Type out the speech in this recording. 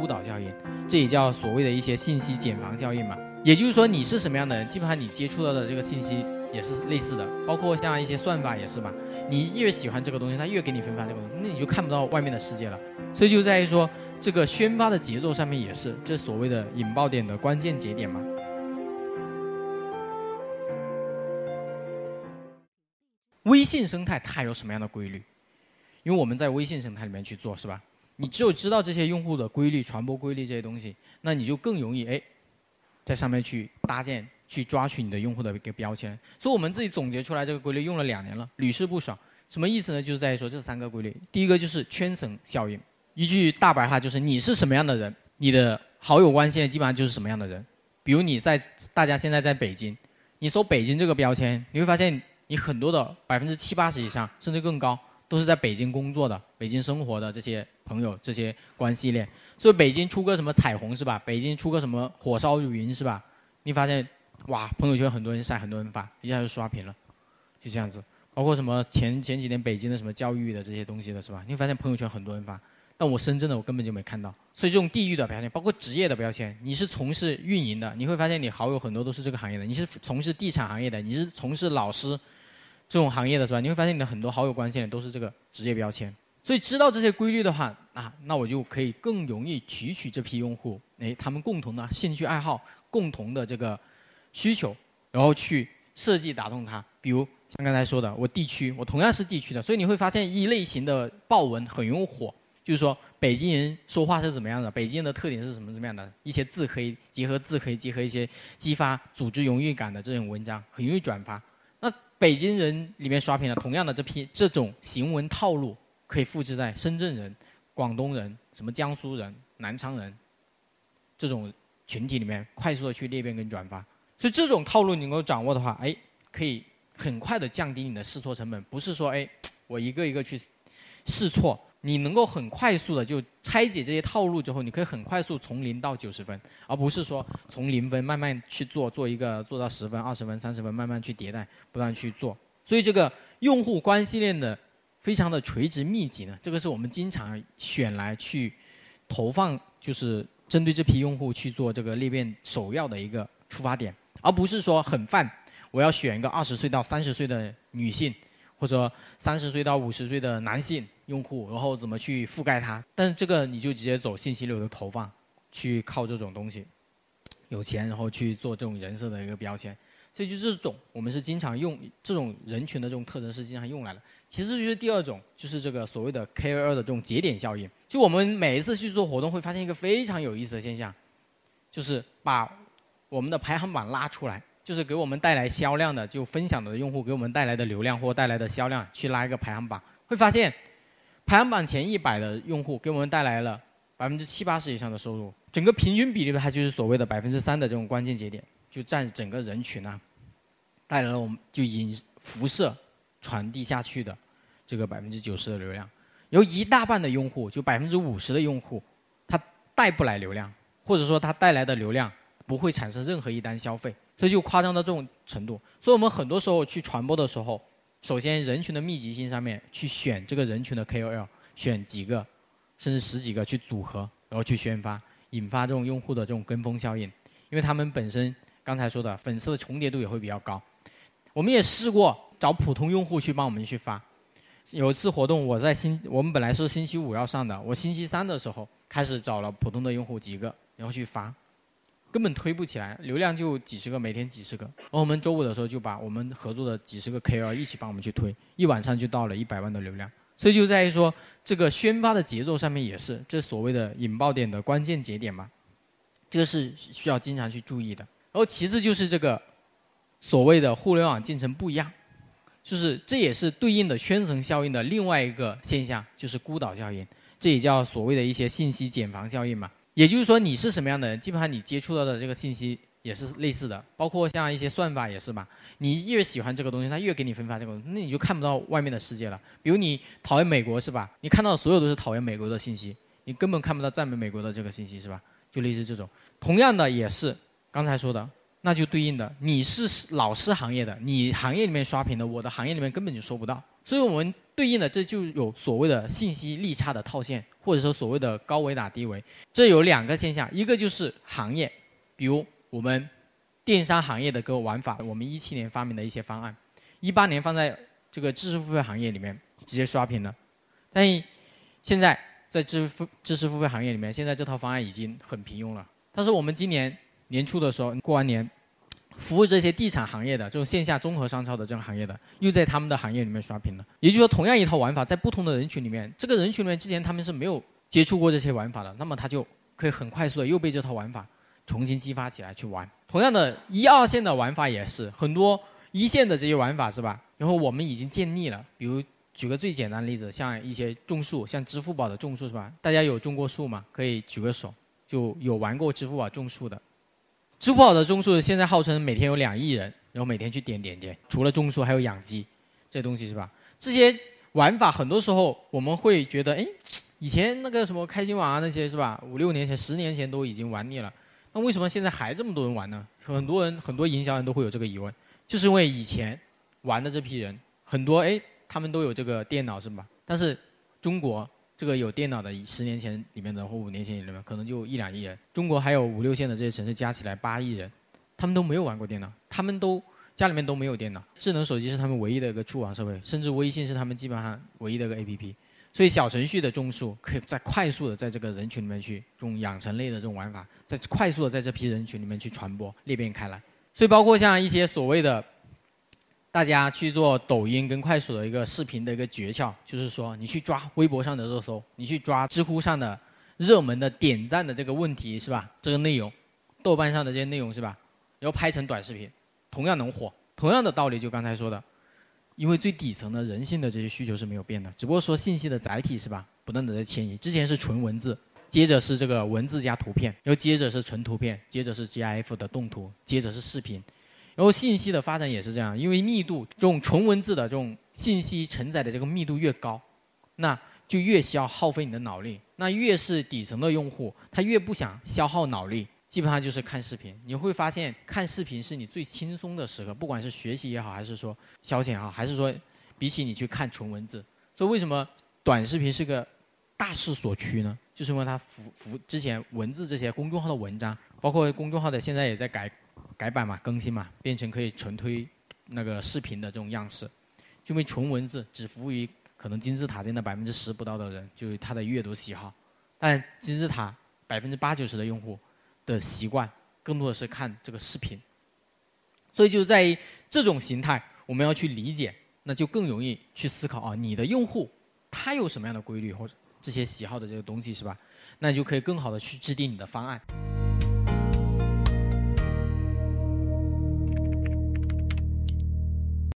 孤岛效应，这也叫所谓的一些信息茧房效应嘛。也就是说，你是什么样的人，基本上你接触到的这个信息也是类似的，包括像一些算法也是吧。你越喜欢这个东西，它越给你分发这个东西，那你就看不到外面的世界了。所以就在于说，这个宣发的节奏上面也是，这所谓的引爆点的关键节点嘛。微信生态它有什么样的规律？因为我们在微信生态里面去做，是吧？你只有知道这些用户的规律、传播规律这些东西，那你就更容易哎，在上面去搭建、去抓取你的用户的一个标签。所以我们自己总结出来这个规律，用了两年了，屡试不爽。什么意思呢？就是在于说这三个规律。第一个就是圈层效应，一句大白话就是你是什么样的人，你的好友关系基本上就是什么样的人。比如你在大家现在在北京，你搜北京这个标签，你会发现你很多的百分之七八十以上，甚至更高。都是在北京工作的、北京生活的这些朋友、这些关系链，所以北京出个什么彩虹是吧？北京出个什么火烧云是吧？你发现，哇，朋友圈很多人晒，很多人发，一下就刷屏了，就这样子。包括什么前前几年北京的什么教育的这些东西的是吧？你发现朋友圈很多人发，但我深圳的我根本就没看到。所以这种地域的标签，包括职业的标签，你是从事运营的，你会发现你好友很多都是这个行业的；你是从事地产行业的，你是从事老师。这种行业的是吧？你会发现你的很多好友关系都是这个职业标签，所以知道这些规律的话，啊，那我就可以更容易提取这批用户，哎，他们共同的兴趣爱好、共同的这个需求，然后去设计打动他。比如像刚才说的，我地区，我同样是地区的，所以你会发现一类型的爆文很容易火，就是说北京人说话是怎么样的，北京人的特点是什么怎么样的，一些自黑，结合自黑，结合一些激发组织荣誉感的这种文章，很容易转发。那北京人里面刷屏的同样的这批这种行文套路，可以复制在深圳人、广东人、什么江苏人、南昌人这种群体里面，快速的去裂变跟转发。所以这种套路你能够掌握的话，哎，可以很快的降低你的试错成本。不是说哎，我一个一个去试错。你能够很快速的就拆解这些套路之后，你可以很快速从零到九十分，而不是说从零分慢慢去做，做一个做到十分、二十分、三十分，慢慢去迭代，不断去做。所以这个用户关系链的非常的垂直密集呢，这个是我们经常选来去投放，就是针对这批用户去做这个裂变首要的一个出发点，而不是说很泛，我要选一个二十岁到三十岁的女性，或者三十岁到五十岁的男性。用户，然后怎么去覆盖它？但是这个你就直接走信息流的投放，去靠这种东西，有钱然后去做这种人设的一个标签，所以就这种我们是经常用这种人群的这种特征是经常用来的。其实就是第二种，就是这个所谓的 KOL 的这种节点效应。就我们每一次去做活动，会发现一个非常有意思的现象，就是把我们的排行榜拉出来，就是给我们带来销量的，就分享的用户给我们带来的流量或带来的销量，去拉一个排行榜，会发现。排行榜前一百的用户给我们带来了百分之七八十以上的收入，整个平均比例它就是所谓的百分之三的这种关键节点，就占整个人群啊，带来了我们就引辐射传递下去的这个百分之九十的流量，有一大半的用户就百分之五十的用户，他带不来流量，或者说他带来的流量不会产生任何一单消费，这就夸张到这种程度。所以我们很多时候去传播的时候。首先，人群的密集性上面去选这个人群的 KOL，选几个，甚至十几个去组合，然后去宣发，引发这种用户的这种跟风效应。因为他们本身刚才说的粉丝的重叠度也会比较高。我们也试过找普通用户去帮我们去发。有一次活动，我在星，我们本来是星期五要上的，我星期三的时候开始找了普通的用户几个，然后去发。根本推不起来，流量就几十个，每天几十个。然后我们周五的时候就把我们合作的几十个 KOL 一起帮我们去推，一晚上就到了一百万的流量。所以就在于说，这个宣发的节奏上面也是，这所谓的引爆点的关键节点嘛，这个是需要经常去注意的。然后其次就是这个所谓的互联网进程不一样，就是这也是对应的圈层效应的另外一个现象，就是孤岛效应，这也叫所谓的一些信息茧房效应嘛。也就是说，你是什么样的人，基本上你接触到的这个信息也是类似的，包括像一些算法也是吧。你越喜欢这个东西，它越给你分发这个，那你就看不到外面的世界了。比如你讨厌美国是吧？你看到所有都是讨厌美国的信息，你根本看不到赞美美国的这个信息是吧？就类似这种。同样的也是刚才说的，那就对应的你是老师行业的，你行业里面刷屏的，我的行业里面根本就收不到。所以我们对应的这就有所谓的信息利差的套现，或者说所谓的高维打低维。这有两个现象，一个就是行业，比如我们电商行业的个玩法，我们一七年发明的一些方案，一八年放在这个知识付费行业里面直接刷屏了，但现在在知付知识付费行业里面，现在这套方案已经很平庸了。但是我们今年年初的时候过完年。服务这些地产行业的这种线下综合商超的这种行业的，又在他们的行业里面刷屏了。也就是说，同样一套玩法，在不同的人群里面，这个人群里面之前他们是没有接触过这些玩法的，那么他就可以很快速的又被这套玩法重新激发起来去玩。同样的，一二线的玩法也是很多一线的这些玩法是吧？然后我们已经建立了，比如举个最简单的例子，像一些种树，像支付宝的种树是吧？大家有种过树吗？可以举个手，就有玩过支付宝种树的。支付宝的种树现在号称每天有两亿人，然后每天去点点点。除了种树，还有养鸡，这东西是吧？这些玩法很多时候我们会觉得，哎，以前那个什么开心网啊那些是吧？五六年前、十年前都已经玩腻了，那为什么现在还这么多人玩呢？很多人很多营销人都会有这个疑问，就是因为以前玩的这批人很多，哎，他们都有这个电脑是吧？但是中国。这个有电脑的，十年前里面的或五年前里面，可能就一两亿人。中国还有五六线的这些城市加起来八亿人，他们都没有玩过电脑，他们都家里面都没有电脑，智能手机是他们唯一的一个触网设备，甚至微信是他们基本上唯一的一个 APP。所以小程序的种树可以在快速的在这个人群里面去这种养成类的这种玩法，在快速的在这批人群里面去传播裂变开来。所以包括像一些所谓的。大家去做抖音跟快手的一个视频的一个诀窍，就是说你去抓微博上的热搜，你去抓知乎上的热门的点赞的这个问题是吧？这个内容，豆瓣上的这些内容是吧？然后拍成短视频，同样能火。同样的道理，就刚才说的，因为最底层的人性的这些需求是没有变的，只不过说信息的载体是吧，不断的在迁移。之前是纯文字，接着是这个文字加图片，然后接着是纯图片，接着是 GIF 的动图，接着是视频。然后信息的发展也是这样，因为密度这种纯文字的这种信息承载的这个密度越高，那就越需要耗费你的脑力。那越是底层的用户，他越不想消耗脑力，基本上就是看视频。你会发现，看视频是你最轻松的时刻，不管是学习也好，还是说消遣也好，还是说比起你去看纯文字。所以为什么短视频是个大势所趋呢？就是因为它符符之前文字这些公众号的文章，包括公众号的现在也在改。改版嘛，更新嘛，变成可以纯推那个视频的这种样式，因为纯文字只服务于可能金字塔尖的百分之十不到的人，就是他的阅读喜好。但金字塔百分之八九十的用户的习惯，更多的是看这个视频。所以就在于这种形态，我们要去理解，那就更容易去思考啊，你的用户他有什么样的规律或者这些喜好的这个东西是吧？那你就可以更好的去制定你的方案。